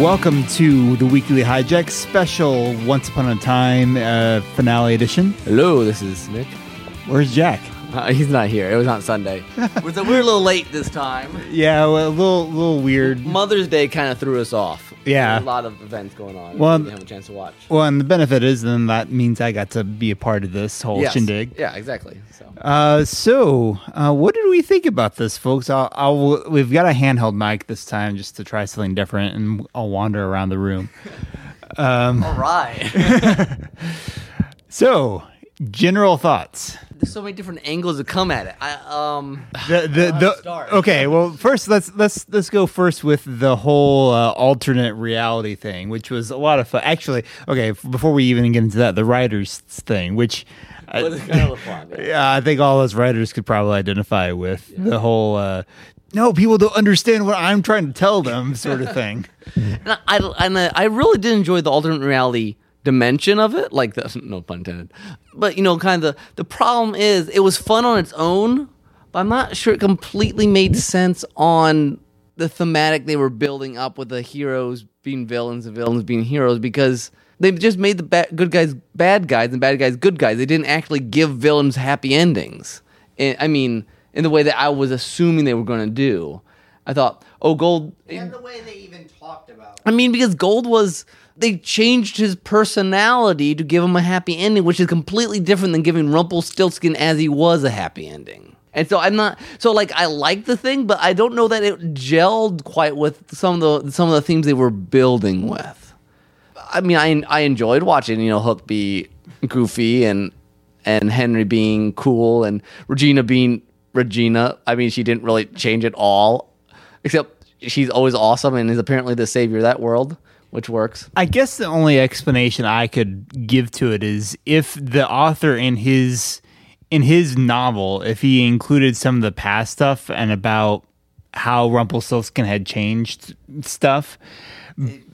Welcome to the Weekly Hijack special Once Upon a Time uh, finale edition. Hello, this is Nick. Where's Jack? Uh, he's not here. It was on Sunday. we're, a little late this time. Yeah, well, a little, little weird. Mother's Day kind of threw us off. Yeah. A lot of events going on. Well, we didn't have a chance to watch. Well, and the benefit is then that means I got to be a part of this whole Yes. shindig. Yeah, exactly. So Uh, so, uh, what did we think about this, folks? I'll, I'll, we've got a handheld mic this time just to try something different, and I'll wander around the room. all right. So, general thoughts. There's so many different angles to come at it. I um. The, the, I'll the, start. okay, well, first let's let's let's go first with the whole uh, alternate reality thing, which was a lot of fun. Actually, okay, before we even get into that, the writers thing, which. uh, was kind of fun. Yeah. Yeah, I think all us writers could probably identify with the whole uh, no, people don't understand what I'm trying to tell them sort of thing. And I, and I, I really did enjoy the alternate reality dimension of it. Like the no pun intended. But you know, kind of the the problem is it was fun on its own, but I'm not sure it completely made sense on the thematic they were building up with the heroes being villains and villains being heroes because they just made the ba- good guys bad guys and bad guys good guys. They didn't actually give villains happy endings. And, I mean, in the way that I was assuming they were going to do. I thought, oh, Gold. And the way they even talked about I mean, because Gold was they changed his personality to give him a happy ending, which is completely different than giving Rumpelstiltskin as he was a happy ending. And so I'm not so like I like the thing, but I don't know that it gelled quite with some of the some of the themes they were building with. I mean, I I enjoyed watching you know Hook be goofy and and Henry being cool and Regina being Regina. I mean, she didn't really change at all, except she's always awesome and is apparently the savior of that world, which works. I guess the only explanation I could give to it is if the author in his in his novel, if he included some of the past stuff and about how Rumpelstiltskin had changed stuff.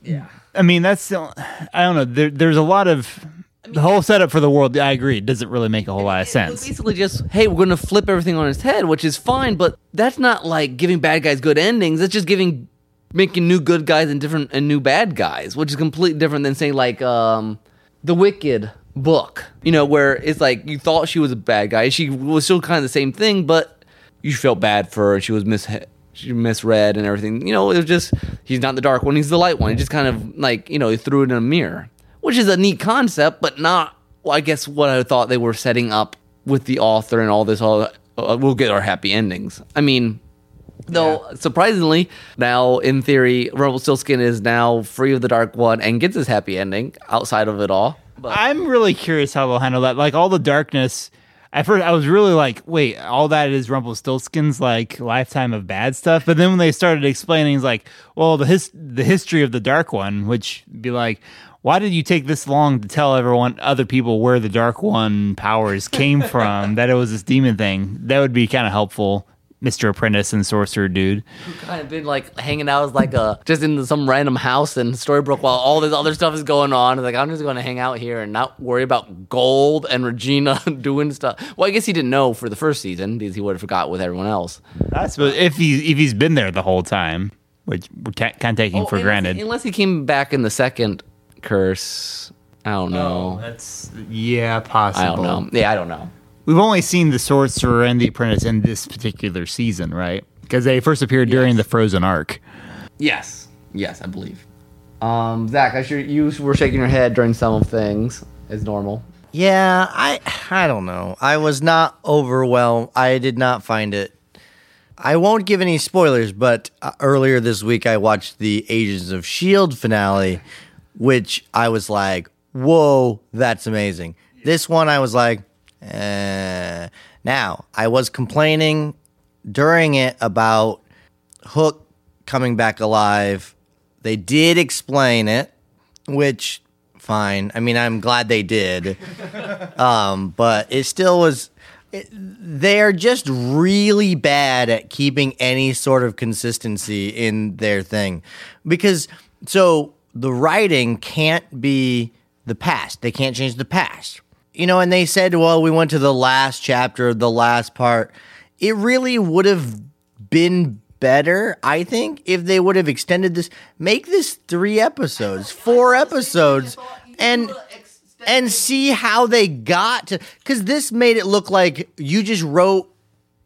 Yeah. I mean, that's the, I don't know. There, there's a lot of the whole setup for the world. I agree. Doesn't really make a whole lot of sense. basically just, hey, we're going to flip everything on its head, which is fine, but that's not like giving bad guys good endings. That's just giving, making new good guys and different and new bad guys, which is completely different than saying like um, the Wicked book, you know, where it's like you thought she was a bad guy, she was still kind of the same thing, but you felt bad for her. She was mis she misread and everything. You know, it was just he's not the dark one, he's the light one. He just kind of like you know he threw it in a mirror, which is a neat concept, but not. Well, I guess what I thought they were setting up with the author and all this. All uh, we'll get our happy endings. I mean. Though surprisingly, now in theory, Rumpelstiltskin is now free of the Dark One and gets his happy ending outside of it all. But I'm really curious how they'll handle that. Like all the darkness. At first, I was really like, "Wait, all that is Rumpelstiltskin's like lifetime of bad stuff." But then when they started explaining, it's like, "Well, the his the history of the Dark One," which be like, "Why did you take this long to tell everyone, other people, where the Dark One powers came from? that it was this demon thing." That would be kind of helpful, Mister Apprentice and Sorcerer Dude. Who kind of been like hanging out as like a just in some random house in Storybrooke while all this other stuff is going on. Like I'm just going to hang out here and not worry about Gold and Regina doing stuff. Well, I guess he didn't know for the first season because he would have forgot with everyone else. I suppose if he if he's been there the whole time, which we're ta- kind of taking for Oh, unless- granted. Unless he came back in the second curse. I don't know. Oh, that's yeah, possible. I don't know. Yeah, I don't know. We've only seen the Sorcerer and the Apprentice in this particular season, right? Because they first appeared during the Frozen arc. Yes. Yes, I believe. Um, Zach, I sure you were shaking your head during some of things as normal. Yeah, I I don't know. I was not overwhelmed. I did not find it. I won't give any spoilers, but uh, earlier this week I watched the Agents of Shield finale, which I was like, "Whoa, that's amazing." This one I was like, eh. Now I was complaining during it about Hook coming back alive. They did explain it, which fine. I mean, I'm glad they did. um, but it still was. It, they're just really bad at keeping any sort of consistency in their thing, because so the writing can't be the past. They can't change the past. You know, and they said, well, we went to the last chapter, the last part. It really would have been better, I think, if they would have extended this. Make this three episodes, four episodes, and and see how they got to. Because this made it look like you just wrote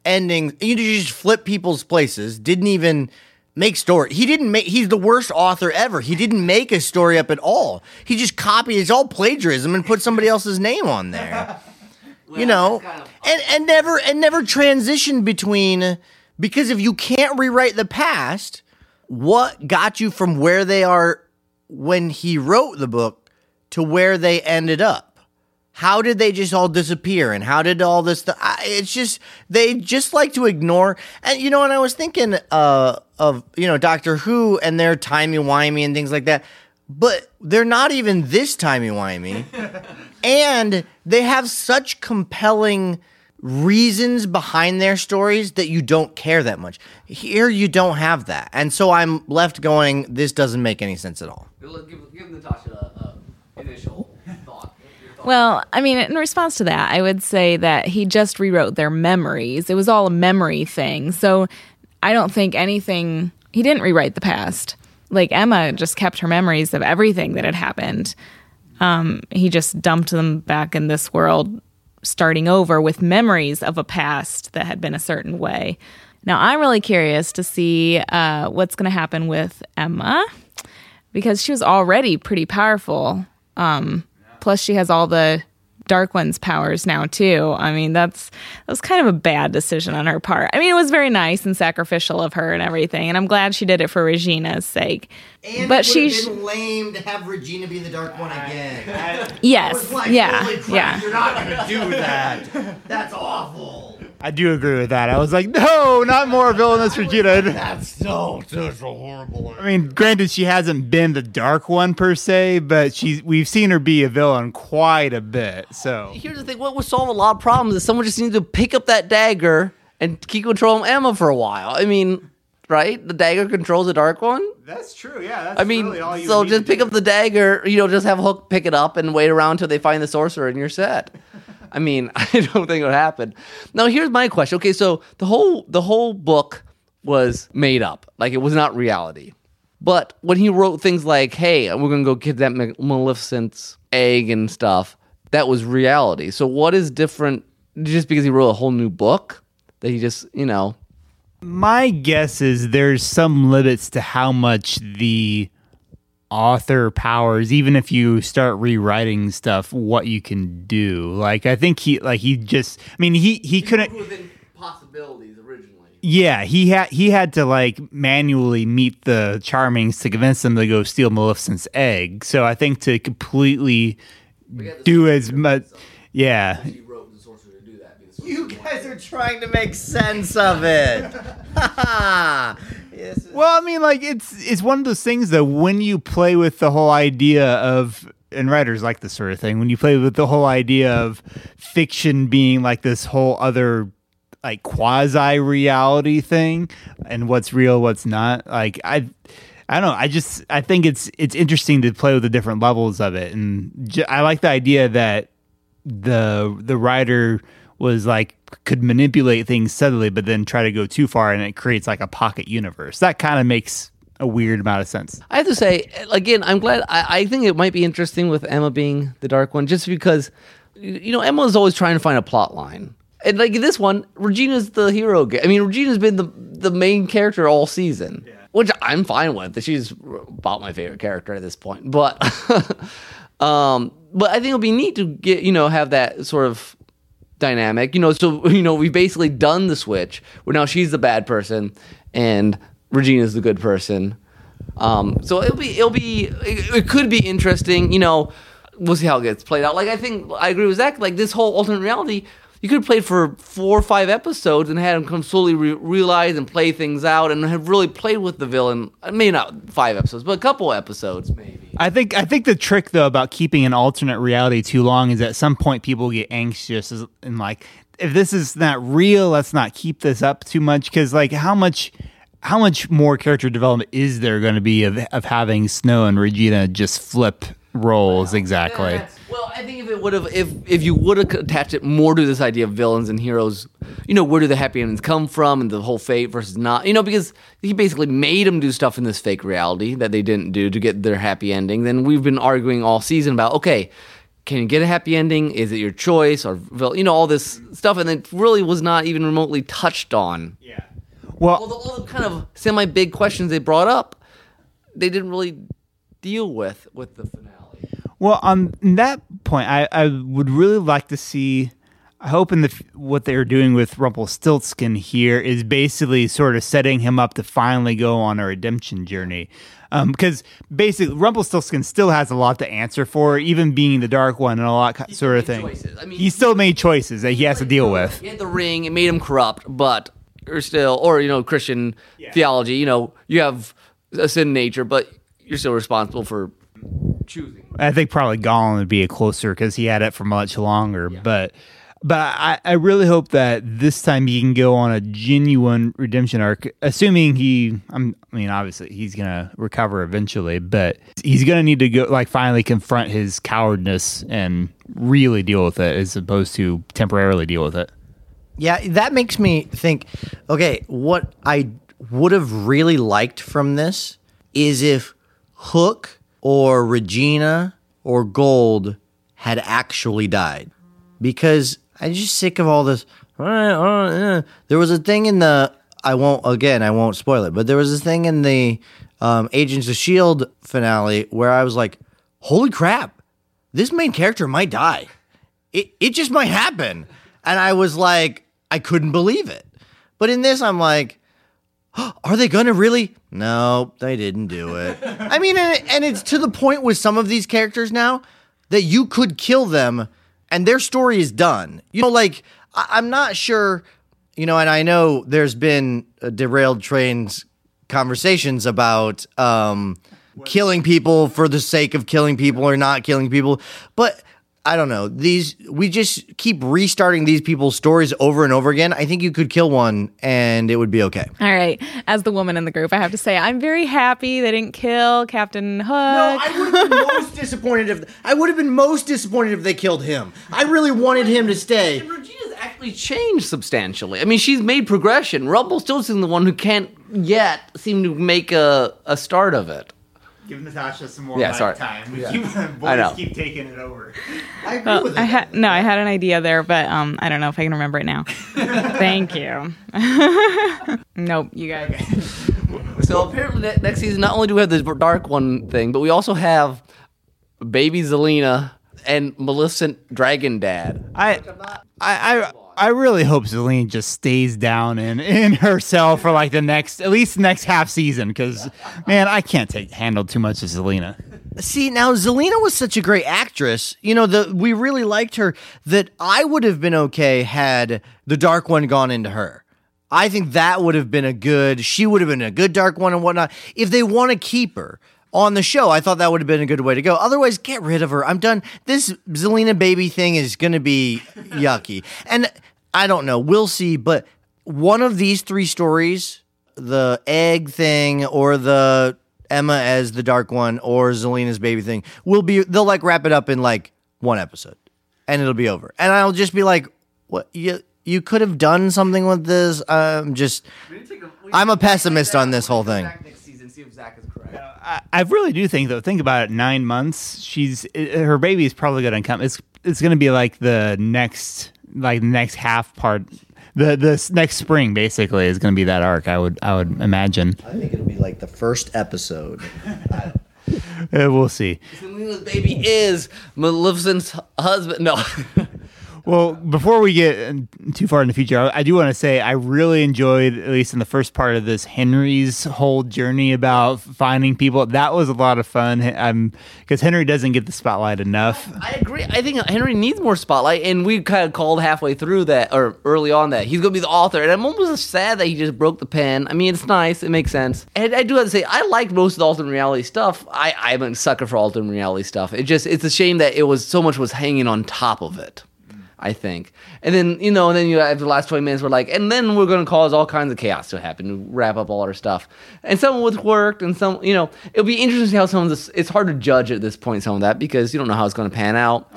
endings. You just flip people's places. Didn't even make story. He didn't make. He's the worst author ever. He didn't make a story up at all. He just copied. It's all plagiarism and put somebody else's name on there. you know, and and never and never transitioned between because if you can't rewrite the past, what got you from where they are when he wrote the book to where they ended up? How did they just all disappear? And how did all this? Th- I- it's just they just like to ignore. And you know, and I was thinking uh, of you know Doctor Who and their timey wimey and things like that, but they're not even this timey wimey and they have such compelling reasons behind their stories that you don't care that much. Here, you don't have that, and so I'm left going. This doesn't make any sense at all. Give, give Natasha a, a initial thought. Well, I mean, in response to that, I would say that he just rewrote their memories. It was all a memory thing. So I don't think anything, he didn't rewrite the past. Like Emma just kept her memories of everything that had happened. Um, he just dumped them back in this world, starting over with memories of a past that had been a certain way. Now, I'm really curious to see uh, what's going to happen with Emma because she was already pretty powerful. Um, plus, she has all the Dark One's powers now too. I mean, that's that was kind of a bad decision on her part. I mean, it was very nice and sacrificial of her and everything, and I'm glad she did it for Regina's sake. but she's sh- lame to have Regina be the Dark One again. yes, yeah, yeah. You're not gonna do that. That's awful. I do agree with that. I was like, no, not more villainous Regina. That's so such a horrible. I mean, granted, she hasn't been the dark one per se, but she's we've seen her be a villain quite a bit. So Here's the thing: what would solve a lot of problems is someone just needs to pick up that dagger and keep controlling Emma for a while. I mean, right? The dagger controls the Dark One. that's true. Yeah, that's I mean, so just pick up the dagger. You know, just have Hook pick it up and wait around until they find the sorcerer, and you're set. I mean, I don't think it would happen. Now, here's my question. Okay, so the whole the whole book was made up, like it was not reality. But when he wrote things like, "Hey, we're gonna go kidnap Ma- Maleficent's egg and stuff," that was reality. So, what is different? Just because he wrote a whole new book, that he just, you know, My guess is there's some limits to how much the author powers, even if you start rewriting stuff, what you can do. Like I think he like he just I mean he he couldn't within possibilities originally. yeah, he had he had to like manually meet the Charmings to convince them to go steal Maleficent's egg. So I think to completely do as much yeah. He wrote the sorcerer to do that. because- You guys are trying to make sense of it. Well, I mean, like it's it's one of those things that when you play with the whole idea of and writers like this sort of thing, when you play with the whole idea of fiction being like this whole other like quasi reality thing and what's real, what's not, like I I don't know. I just I think it's it's interesting to play with the different levels of it, and j- I like the idea that the the writer was like could manipulate things subtly, but then try to go too far, and it creates like a pocket universe. That kind of makes a weird amount of sense. I have to say, again, I'm glad. I, I think it might be interesting with Emma being the dark one, just because, you know, Emma is always trying to find a plot line. And like this one, Regina's the hero. I mean, Regina's been the the main character all season, which I'm fine with. She's about my favorite character at this point. But, um, but I think it'll be neat to get you know have that sort of dynamic. You know, so you know we've basically done the switch where now she's the bad person and Regina's the good person. Um, so it'll be it'll be it, it could be interesting. You know, we'll see how it gets played out. Like I think I agree with Zach. Like this whole alternate reality, you could have played for four or five episodes and had him come slowly re- realize and play things out and have really played with the villain. Maybe not five episodes, but a couple episodes maybe. I think I think the trick though about keeping an alternate reality too long is at some point people get anxious and like if this is not real, let's not keep this up too much. Because like how much how much more character development is there going to be of of having Snow and Regina just flip roles exactly? Well, I think if it would have, if if you would have attached it more to this idea of villains and heroes, you know, where do the happy endings come from, and the whole fate versus not, you know, because he basically made them do stuff in this fake reality that they didn't do to get their happy ending. Then we've been arguing all season about, okay, can you get a happy ending? Is it your choice, or vil- you know, all this stuff, and it really was not even remotely touched on. Yeah. Well, All the, all the kind of semi big questions they brought up, they didn't really deal with with the finale. Well, on that point, I, I would really like to see. I hope in the what they're doing with Rumpelstiltskin here is basically sort of setting him up to finally go on a redemption journey. Um, because basically, Rumpelstiltskin still has a lot to answer for, even being the Dark One and a lot ki- sort of made thing. choices. I mean, he still made choices that he has to deal with. He had the ring, it made him corrupt, but you're still, or you know, Christian theology. You know, you have a sin nature, but you're still responsible for choosing. I think probably Gollum would be a closer because he had it for much longer. But but I, I really hope that this time he can go on a genuine redemption arc, assuming he. I'm, I mean, obviously he's gonna recover eventually, but he's gonna need to go like finally confront his cowardness and really deal with it, as opposed to temporarily deal with it. Yeah, that makes me think. Okay, what I would have really liked from this is if Hook or Regina or Gold had actually died, because I'm just sick of all this. There was a thing in the. I won't again. I won't spoil it, but there was a thing in the um, Agents of Shield finale where I was like, "Holy crap! This main character might die." it, it just might happen. And I was like, I couldn't believe it. But in this, I'm like, are they gonna really? No, they didn't do it. I mean, and, and it's to the point with some of these characters now that you could kill them and their story is done. You know, like, I, I'm not sure, you know, and I know there's been uh, derailed trains conversations about um, killing people for the sake of killing people or not killing people. But I don't know. These we just keep restarting these people's stories over and over again. I think you could kill one and it would be okay. All right. As the woman in the group, I have to say I'm very happy they didn't kill Captain Hook. No, I would have been most disappointed if I would have been most disappointed if they killed him. I really wanted him to stay. And Regina's actually changed substantially. I mean, she's made progression. Rumpelstiltskin's the one who can't yet seem to make a, a start of it. Give Natasha some more Yeah, sorry. time. Yeah. I know. keep taking it over. I agree Well, with I it. had no, I had an idea there, but um, I don't know if I can remember it now. Thank you. nope, you guys. So apparently, next season, not only do we have the Dark One thing, but we also have Baby Zelena and Maleficent Dragon Dad. I, I, I, I really hope Zelena just stays down in, in herself for like the next, at least next half season. Because, man, I can't take handle too much of Zelena. See, now Zelena was such a great actress. You know, the we really liked her that I would have been okay had the dark one gone into her. I think that would have been a good she would have been a good dark one and whatnot. If they want to keep her on the show, I thought that would have been a good way to go. Otherwise, get rid of her. I'm done. This Zelena baby thing is gonna be yucky. And I don't know, we'll see, but one of these three stories, the egg thing or the Emma as the dark one or Zelena's baby thing will be they'll like wrap it up in like one episode and it'll be over. And I'll just be like, what you you could have done something with this. I'm just I'm a pessimist on this whole thing. I, I really do think though. Think about it. Nine months. She's her baby is probably going to come. It's it's going to be like the next like the next half part. The the next spring basically is going to be that arc. I would I would imagine. I think it'll be like the first episode. Uh, we'll see. Zelena's baby is Maleficent's husband. No. Well, before we get too far in the future, I, do want to say I really enjoyed, at least in the first part of this, Henry's whole journey about finding people. That was a lot of fun. I'm because Henry doesn't get the spotlight enough. I agree. I think Henry needs more spotlight, and we kind of called halfway through that, or early on that he's going to be the author. And I'm almost sad that he just broke the pen. I mean, it's nice, it makes sense, and I do have to say I liked most of the alternate reality stuff. I I'm a sucker for alternate reality stuff. It just it's a shame that it was so much was hanging on top of it. I think, and then you know, and then you have the last twenty minutes. We're like, and then we're going to cause all kinds of chaos to happen to wrap up all our stuff. And some of it worked, and some, you know, it'll be interesting to see how some of this. It's hard to judge at this point some of that because you don't know how it's going to pan out.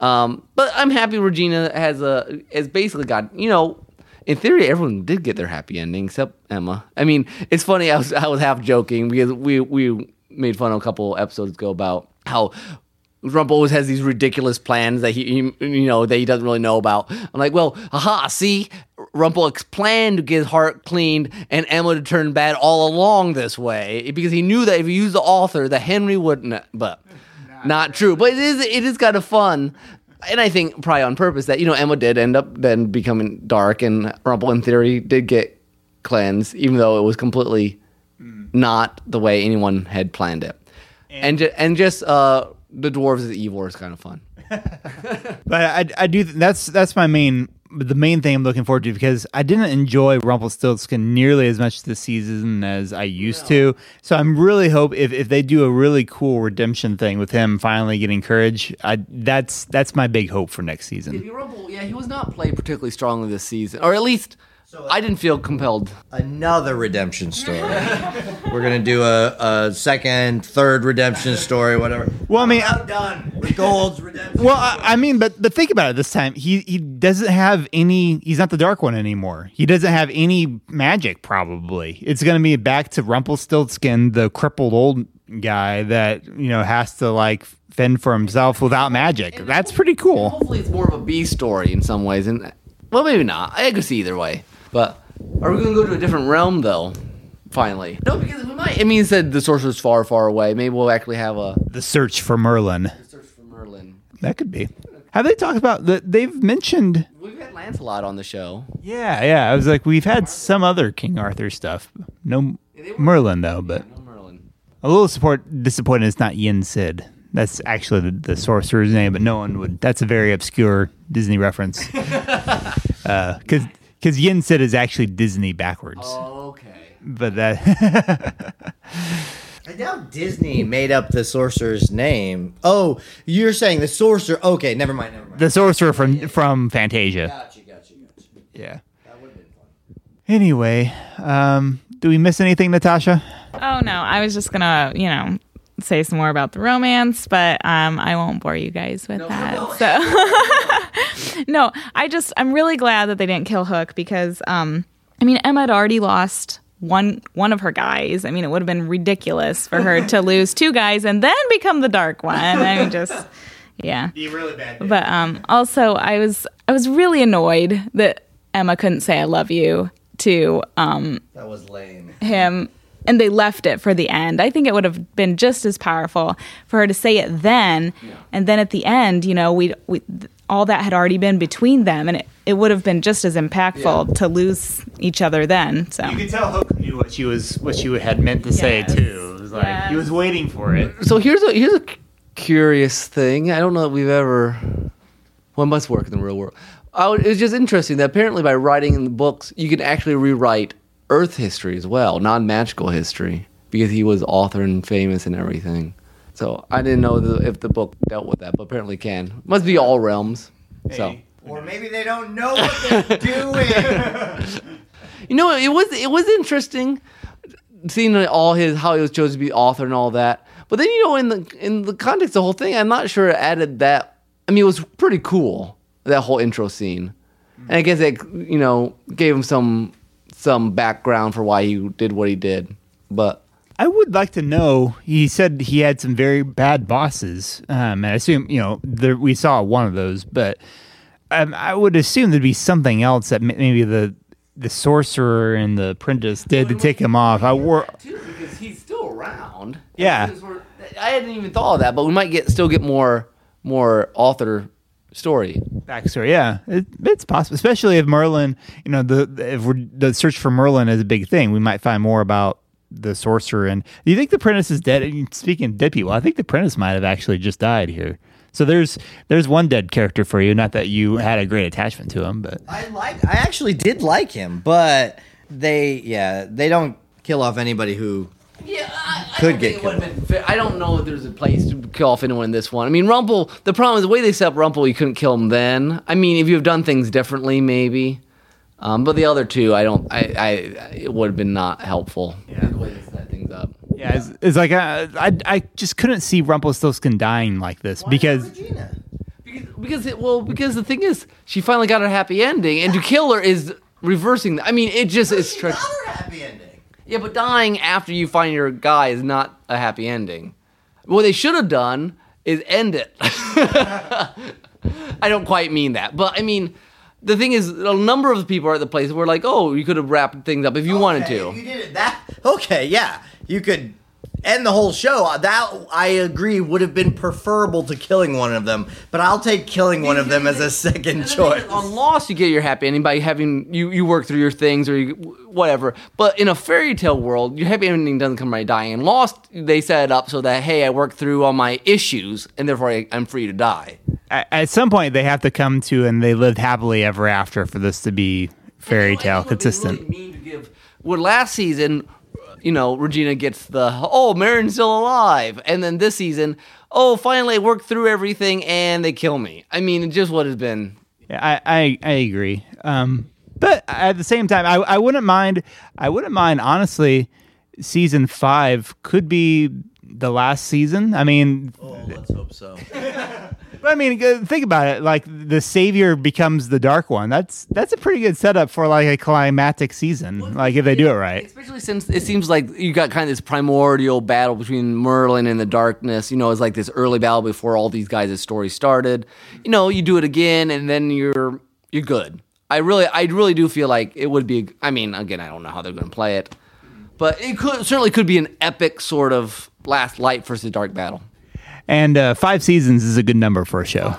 Um, but I'm happy Regina has a has basically got you know. In theory, everyone did get their happy ending except Emma. I mean, it's funny. I was I was half joking because we we made fun of a couple episodes ago about how Rumple always has these ridiculous plans that he, he, you know, that he doesn't really know about. I'm like, well, aha, see, Rumple ex- planned to get his heart cleaned and Emma to turn bad all along this way because he knew that if he used the author, that Henry wouldn't. But not true. But it is, it is kind of fun. And I think probably on purpose that you know Emma did end up then becoming dark, and Rumple in theory did get cleansed, even though it was completely not the way anyone had planned it. And ju- and just uh, the dwarves as evil is kind of fun. But I, I do. That's that's my main, the main thing I'm looking forward to because I didn't enjoy Rumpelstiltskin nearly as much this season as I used to. So I'm really hope if, if they do a really cool redemption thing with him finally getting courage, I that's that's my big hope for next season. Rumple, yeah, he was not played particularly strongly this season, or at least Uh, I didn't feel compelled. Another redemption story. We're gonna do a, a second, third redemption story, whatever. Well, I mean, I'm done with Gold's redemption. Well, I, I mean, but but think about it. This time, he he doesn't have any. He's not the dark one anymore. He doesn't have any magic. Probably, it's going to be back to Rumpelstiltskin, the crippled old guy that you know has to like fend for himself without magic. That's pretty cool. Hopefully, it's more of a B story in some ways, and well, maybe not. I could see either way. But are we going to go to a different realm though? Finally, no, because we might. It means that the sorcerer's far, far away. Maybe we'll actually have a The search for Merlin. The search for Merlin. That could be. Have they talked about that? They've mentioned. We've had Lancelot on the show. Yeah, yeah. I was like, we've had some other King Arthur stuff. No Merlin though, but. No Merlin. A little support disappointed it's not Yen Sid. That's actually the, the sorcerer's name, but no one would. That's a very obscure Disney reference. Uh, because because Yen Sid is actually Disney backwards. Okay. But that I doubt Disney made up the sorcerer's name. Oh, you're saying the sorcerer? Okay, never mind, never mind. the sorcerer from from Fantasia. Gotcha, gotcha, gotcha. Yeah. That would have been fun. Anyway, um, do we miss anything, Natasha? Oh no, I was just gonna, you know, say some more about the romance, but um, I won't bore you guys with that. So, no, I just I'm really glad that they didn't kill Hook because, um, I mean, Emma had already lost one one of her guys. I mean, it would have been ridiculous for her to lose two guys and then become the dark one. I mean, just yeah. be really bad. But um, also, I was I was really annoyed that Emma couldn't say "I love you" to um, That was lame. him and they left it for the end. I think it would have been just as powerful for her to say it then and then at the end, you know, we we all that had already been between them and it, it would have been just as impactful to lose each other then. So You could tell Hook knew what she was what she had meant to say too. It was like he was waiting for it. So here's a here's a curious thing. I don't know that we've ever. One must work in the real world. I would- it's just interesting that apparently by writing in the books, you can actually rewrite Earth history as well, non-magical history, because he was author and famous and everything. So I didn't know the, if the book dealt with that, but apparently can. Must be all realms. So Or maybe they don't know what they're doing. you know, it was it was interesting seeing all his how he was chosen to be author and all that. But then you know, in the in the context of the whole thing, I'm not sure it added that. I mean, it was pretty cool that whole intro scene, hmm. and I guess it you know gave him some some background for why he did what he did. But I would like to know. He said he had some very bad bosses. Um, and I assume you know there, we saw one of those, but um, I would assume there'd be something else that maybe the the sorcerer and the apprentice did to take him off. I wore. too, because he's still around. Yeah. I hadn't even thought of that, but we might get still get more more author story. Backstory. Yeah, it, it's possible, especially if Merlin, you know, the if we're, the search for Merlin is a big thing, we might find more about the sorcerer. And do you think the apprentice is dead? And Speaking of dead people, I think the apprentice might have actually just died here. So there's there's one dead character for you. Not that you had a great attachment to him, but I like. I actually did like him, but they, yeah, they don't kill off anybody who. Yeah, I, I Could don't get think it been. I don't know if there's a place to kill off anyone in this one. I mean, Rumple. The problem is the way they set up Rumple. You couldn't kill him then. I mean, if you have done things differently, maybe. Um, but the other two, I don't. I, I it would have been not helpful. Yeah. The way they set things up. yeah, it's, it's like uh, I I just couldn't see Rumpelstiltskin dying like this because Regina. Because, because it, well, because the thing is, she finally got her happy ending, and to kill her is reversing. The, I mean, it just is. Tra- happy ending. Yeah, but dying after you find your guy is not a happy ending. What they should have done is end it. I don't quite mean that, but I mean. The thing is, a number of the people at the place were like, "Oh, you could have wrapped things up if you wanted to." You did it that okay, yeah. You could end the whole show. Uh, that I agree would have been preferable to killing one of them, but I'll take killing one of them as a second choice. On Lost, you get your happy ending by having you, you work through your things or you, whatever. But in a fairy tale world, your happy ending doesn't come by dying. In Lost, they set it up so that hey, I worked through all my issues and therefore I, I'm free to die. At, at some point, they have to come to and they lived happily ever after for this to be fairy tale it would consistent. Really mean. Well, last season, you know, Regina gets the oh, Marian's still alive, and then this season, oh, finally I worked through everything and they kill me. I mean, just what has been. Yeah, I, I, I agree. Um, but at the same time, I, I wouldn't mind. I wouldn't mind honestly. Season five could be the last season. I mean, Oh, let's hope so. but I mean, think about it. Like the savior becomes the dark one. That's that's a pretty good setup for like a climatic season. Like if they do it right. Especially since it seems like you got kind of this primordial battle between Merlin and the darkness. You know, it's like this early battle before all these guys' stories started. You know, you do it again, and then you're you're good. I really, I really do feel like it would be. I mean, again, I don't know how they're going to play it, but it could certainly could be an epic sort of last light versus dark battle. And uh, five seasons is a good number for a show.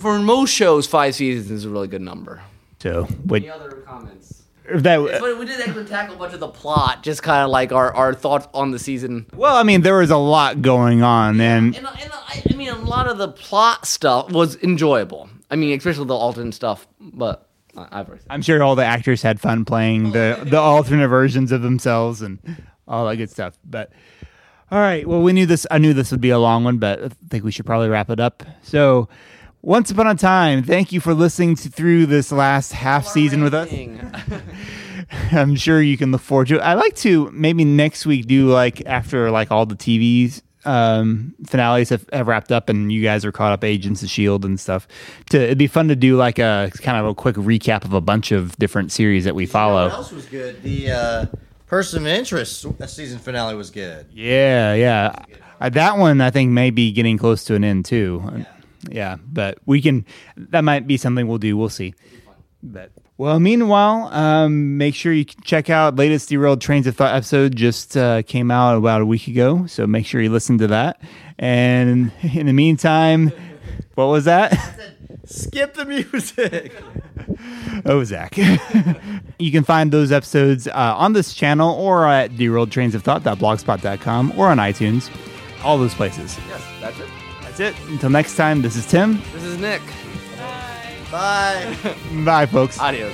For most shows, five seasons is a really good number. So would Any other comments? that? But we did actually tackle much of the plot, just kind of like our, our thoughts on the season. Well, I mean, there was a lot going on, and And, and I, I mean, a lot of the plot stuff was enjoyable. I mean, especially the alternate stuff. But I- I've already said. I'm sure all the actors had fun playing the the alternate versions of themselves and all that good stuff. But all right, well, we knew this. I knew this would be a long one, but I think we should probably wrap it up. So, once upon a time, thank you for listening to, through this last half season with us. I'm sure you can look forward to it. I like to maybe next week do like after like all the TVs um finales have, have wrapped up and you guys are caught up agents of shield and stuff to it'd be fun to do like a kind of a quick recap of a bunch of different series that we follow. What follow else was good? The uh, person of interest season finale was good. yeah yeah uh, that one i think may be getting close to an end too yeah but we can that might be something we'll do we'll see but well, meanwhile, um, make sure you check out latest derailed trains of thought episode just uh, came out about a week ago. So make sure you listen to that. And in the meantime, what was that? Skip the music. Oh Zach, you can find those episodes uh, on this channel or at derailedtrainsofthought.blogspot.com or on iTunes. All those places. Yes, that's it. That's it. Until next time, this is Tim. This is Nick. Bye. Bye. Bye, folks. Adios.